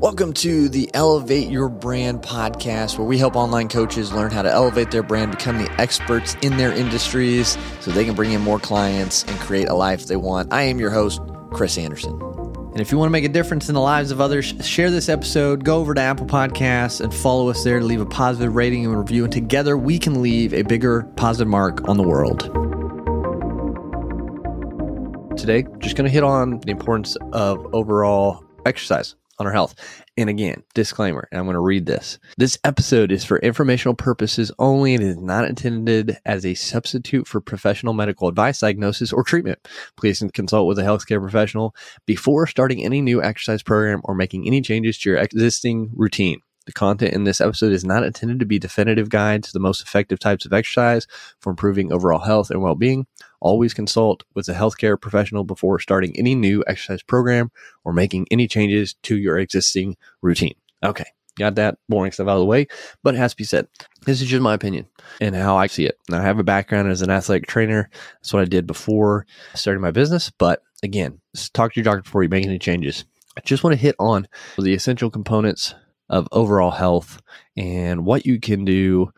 Welcome to the Elevate Your Brand podcast, where we help online coaches learn how to elevate their brand, become the experts in their industries so they can bring in more clients and create a life they want. I am your host, Chris Anderson. And if you want to make a difference in the lives of others, share this episode, go over to Apple Podcasts and follow us there to leave a positive rating and review. And together we can leave a bigger positive mark on the world. Today, just going to hit on the importance of overall exercise on our health. And again, disclaimer, and I'm going to read this. This episode is for informational purposes only and is not intended as a substitute for professional medical advice, diagnosis, or treatment. Please consult with a healthcare professional before starting any new exercise program or making any changes to your existing routine. The content in this episode is not intended to be definitive guide to the most effective types of exercise for improving overall health and well-being. Always consult with a healthcare professional before starting any new exercise program or making any changes to your existing routine. Okay, got that boring stuff out of the way, but it has to be said. This is just my opinion and how I see it. Now, I have a background as an athletic trainer. That's what I did before starting my business. But again, talk to your doctor before you make any changes. I just want to hit on the essential components of overall health and what you can do,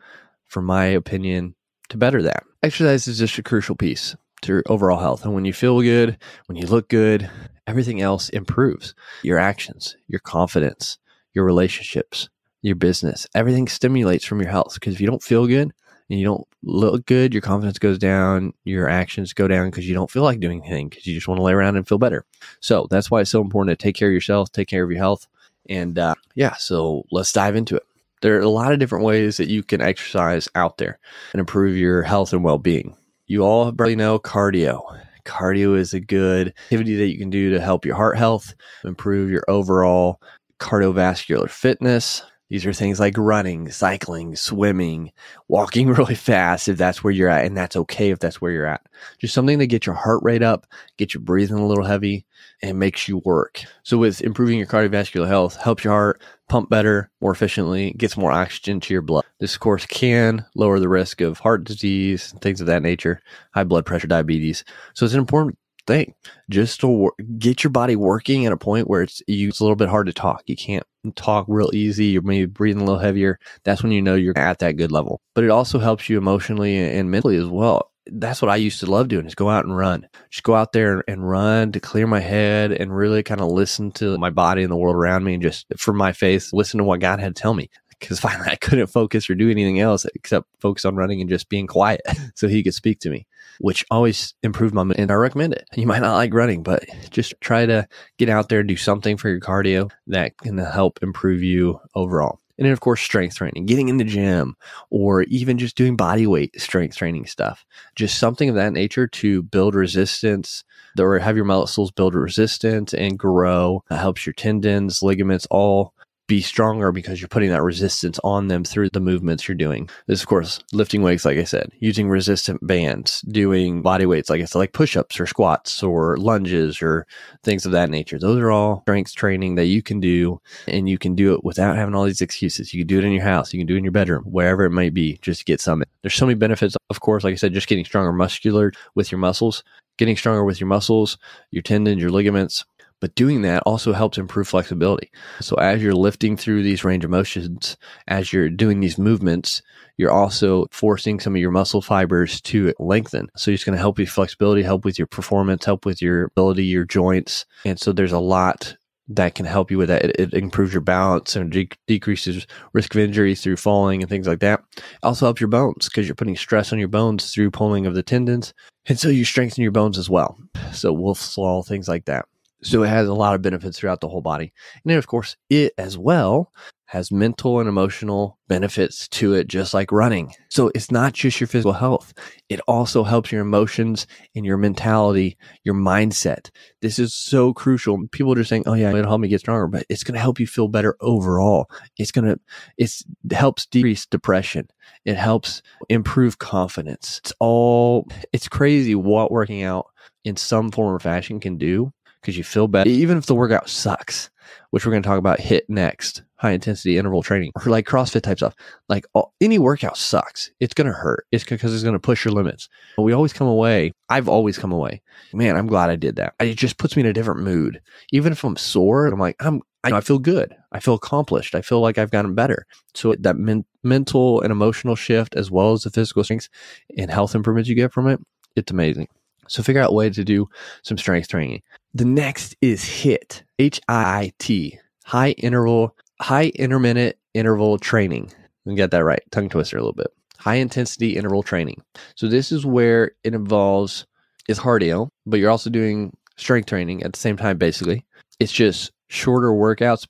for my opinion, to better that. Exercise is just a crucial piece to your overall health. And when you feel good, when you look good, everything else improves. Your actions, your confidence, your relationships, your business, everything stimulates from your health. Because if you don't feel good and you don't look good, your confidence goes down, your actions go down because you don't feel like doing anything because you just want to lay around and feel better. So that's why it's so important to take care of yourself, take care of your health. And uh, yeah, so let's dive into it. There are a lot of different ways that you can exercise out there and improve your health and well being. You all probably know cardio. Cardio is a good activity that you can do to help your heart health, improve your overall cardiovascular fitness. These are things like running, cycling, swimming, walking really fast if that's where you're at. And that's okay if that's where you're at. Just something to get your heart rate up, get your breathing a little heavy, and makes you work. So, with improving your cardiovascular health, helps your heart pump better, more efficiently, gets more oxygen to your blood. This, of course, can lower the risk of heart disease, and things of that nature, high blood pressure, diabetes. So, it's an important thing just to wor- get your body working at a point where it's you, it's a little bit hard to talk. You can't talk real easy. You're maybe breathing a little heavier. That's when you know you're at that good level. But it also helps you emotionally and mentally as well. That's what I used to love doing is go out and run. Just go out there and run to clear my head and really kind of listen to my body and the world around me and just for my faith, listen to what God had to tell me because finally I couldn't focus or do anything else except focus on running and just being quiet so he could speak to me, which always improved my, and I recommend it. You might not like running, but just try to get out there and do something for your cardio that can help improve you overall. And then, of course, strength training, getting in the gym, or even just doing body weight strength training stuff. Just something of that nature to build resistance or have your muscles build resistance and grow. That helps your tendons, ligaments, all be stronger because you're putting that resistance on them through the movements you're doing. This, of course, lifting weights, like I said, using resistant bands, doing body weights, like I said, like push ups or squats or lunges or things of that nature. Those are all strength training that you can do and you can do it without having all these excuses. You can do it in your house, you can do it in your bedroom, wherever it might be, just to get some. There's so many benefits, of course, like I said, just getting stronger muscular with your muscles, getting stronger with your muscles, your tendons, your ligaments, but doing that also helps improve flexibility. So as you're lifting through these range of motions, as you're doing these movements, you're also forcing some of your muscle fibers to lengthen. So it's going to help with flexibility, help with your performance, help with your ability, your joints. And so there's a lot that can help you with that. It, it improves your balance and de- decreases risk of injury through falling and things like that. It also helps your bones because you're putting stress on your bones through pulling of the tendons. And so you strengthen your bones as well. So Wolff's law, things like that. So it has a lot of benefits throughout the whole body. And then, of course, it as well has mental and emotional benefits to it, just like running. So it's not just your physical health. It also helps your emotions and your mentality, your mindset. This is so crucial. People are just saying, Oh yeah, it'll help me get stronger, but it's going to help you feel better overall. It's going to, it helps decrease depression. It helps improve confidence. It's all, it's crazy what working out in some form or fashion can do because you feel better, even if the workout sucks, which we're going to talk about hit next high intensity interval training or like CrossFit type stuff. Like all, any workout sucks. It's going to hurt. It's because it's going to push your limits. But we always come away. I've always come away. Man, I'm glad I did that. It just puts me in a different mood. Even if I'm sore, I'm like, I'm, I, I feel good. I feel accomplished. I feel like I've gotten better. So that men- mental and emotional shift, as well as the physical strength and health improvements you get from it, it's amazing. So figure out a way to do some strength training. The next is HIT, H I T, high interval, high intermittent interval training. And get that right, tongue twister a little bit. High intensity interval training. So this is where it involves is cardio, but you're also doing strength training at the same time. Basically, it's just shorter workouts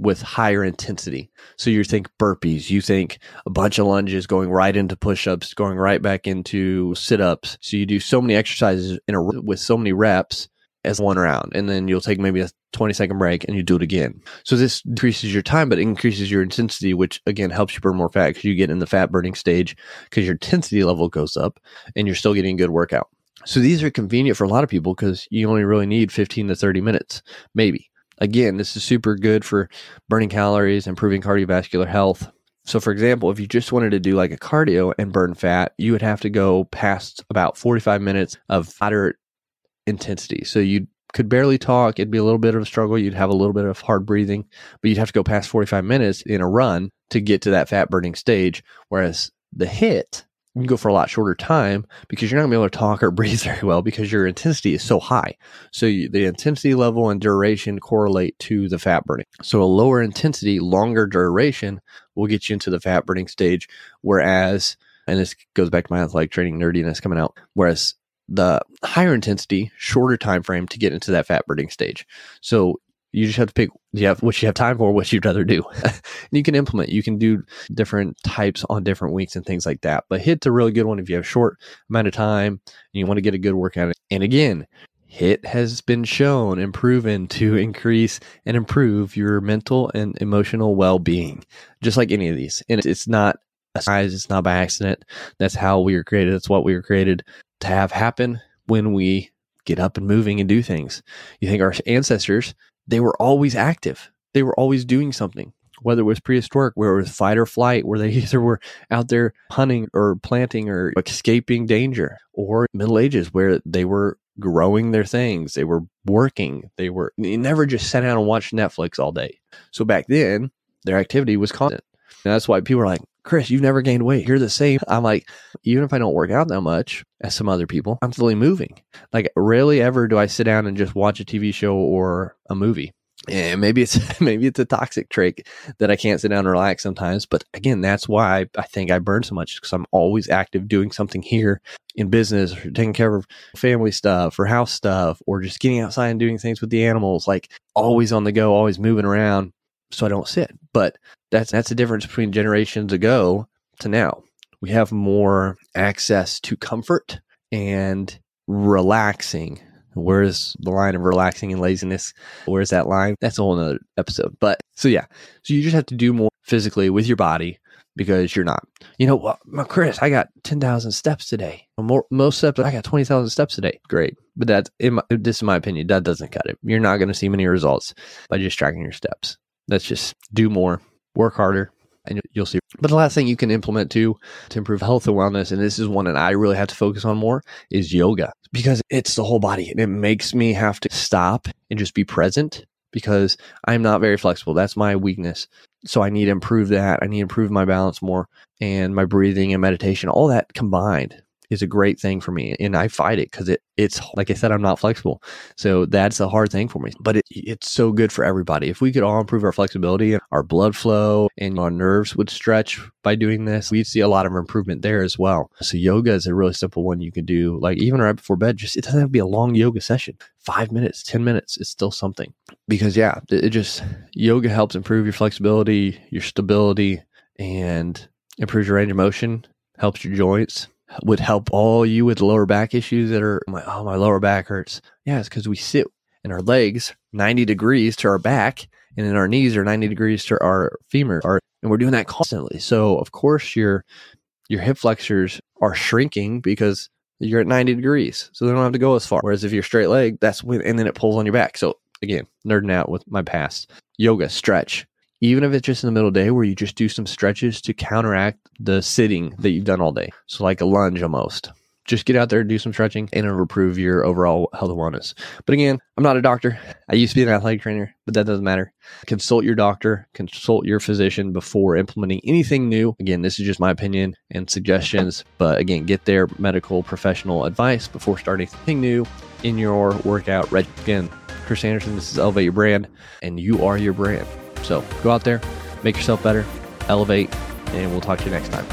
with higher intensity. So you think burpees, you think a bunch of lunges going right into push-ups, going right back into sit-ups. So you do so many exercises in a with so many reps as one round and then you'll take maybe a 20 second break and you do it again. So this decreases your time but increases your intensity which again helps you burn more fat cuz you get in the fat burning stage cuz your intensity level goes up and you're still getting a good workout. So these are convenient for a lot of people cuz you only really need 15 to 30 minutes maybe. Again, this is super good for burning calories, improving cardiovascular health. So, for example, if you just wanted to do like a cardio and burn fat, you would have to go past about 45 minutes of moderate intensity. So, you could barely talk. It'd be a little bit of a struggle. You'd have a little bit of hard breathing, but you'd have to go past 45 minutes in a run to get to that fat burning stage. Whereas the HIT you can go for a lot shorter time because you're not going to be able to talk or breathe very well because your intensity is so high. So you, the intensity level and duration correlate to the fat burning. So a lower intensity, longer duration will get you into the fat burning stage. Whereas, and this goes back to my athletic training nerdiness coming out. Whereas the higher intensity, shorter time frame to get into that fat burning stage. So you just have to pick you have what you have time for, what you'd rather do. you can implement. You can do different types on different weeks and things like that. But HIT's a really good one if you have a short amount of time and you want to get a good workout. And again, HIT has been shown and proven to increase and improve your mental and emotional well being, just like any of these. And it's not a size, it's not by accident. That's how we were created. That's what we were created to have happen when we get up and moving and do things. You think our ancestors they were always active. They were always doing something, whether it was prehistoric, where it was fight or flight, where they either were out there hunting or planting or escaping danger, or Middle Ages, where they were growing their things, they were working, they were they never just sat down and watched Netflix all day. So back then, their activity was constant. And that's why people are like, Chris, you've never gained weight. You're the same. I'm like, even if I don't work out that much as some other people, I'm still moving. Like, rarely ever do I sit down and just watch a TV show or a movie. And maybe it's maybe it's a toxic trait that I can't sit down and relax sometimes. But again, that's why I think I burn so much because I'm always active doing something here in business, or taking care of family stuff or house stuff, or just getting outside and doing things with the animals. Like always on the go, always moving around so I don't sit. But that's that's the difference between generations ago to now. We have more access to comfort and relaxing. Where's the line of relaxing and laziness? Where's that line? That's a whole nother episode. But so yeah, so you just have to do more physically with your body because you're not. You know, well, Chris, I got ten thousand steps today. More, most steps, I got twenty thousand steps today. Great, but that's in my, this is my opinion. That doesn't cut it. You're not going to see many results by just tracking your steps. Let's just do more, work harder, and you'll see. But the last thing you can implement too to improve health and wellness, and this is one that I really have to focus on more, is yoga because it's the whole body and it makes me have to stop and just be present because I'm not very flexible. That's my weakness. So I need to improve that. I need to improve my balance more and my breathing and meditation, all that combined is a great thing for me and I fight it because it it's like I said I'm not flexible. So that's a hard thing for me but it, it's so good for everybody. If we could all improve our flexibility and our blood flow and our nerves would stretch by doing this we'd see a lot of improvement there as well. So yoga is a really simple one you can do like even right before bed just it doesn't have to be a long yoga session. Five minutes ten minutes it's still something. Because yeah it, it just yoga helps improve your flexibility your stability and improves your range of motion helps your joints would help all you with lower back issues that are my oh my lower back hurts. Yeah, it's because we sit in our legs 90 degrees to our back and then our knees are 90 degrees to our femur our, and we're doing that constantly. So of course your your hip flexors are shrinking because you're at 90 degrees. So they don't have to go as far. Whereas if you're straight leg, that's when and then it pulls on your back. So again, nerding out with my past. Yoga, stretch even if it's just in the middle of the day where you just do some stretches to counteract the sitting that you've done all day. So, like a lunge almost. just get out there and do some stretching and it'll improve your overall health and wellness. But again, I'm not a doctor. I used to be an athletic trainer, but that doesn't matter. Consult your doctor, consult your physician before implementing anything new. Again, this is just my opinion and suggestions, but again, get their medical professional advice before starting anything new in your workout. Again, Chris Anderson, this is Elevate Your Brand, and you are your brand. So go out there, make yourself better, elevate, and we'll talk to you next time.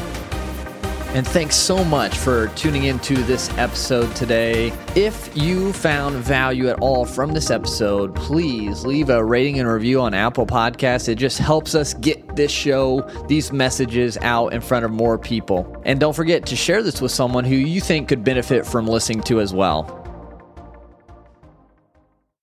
And thanks so much for tuning into this episode today. If you found value at all from this episode, please leave a rating and review on Apple Podcasts. It just helps us get this show, these messages out in front of more people. And don't forget to share this with someone who you think could benefit from listening to as well.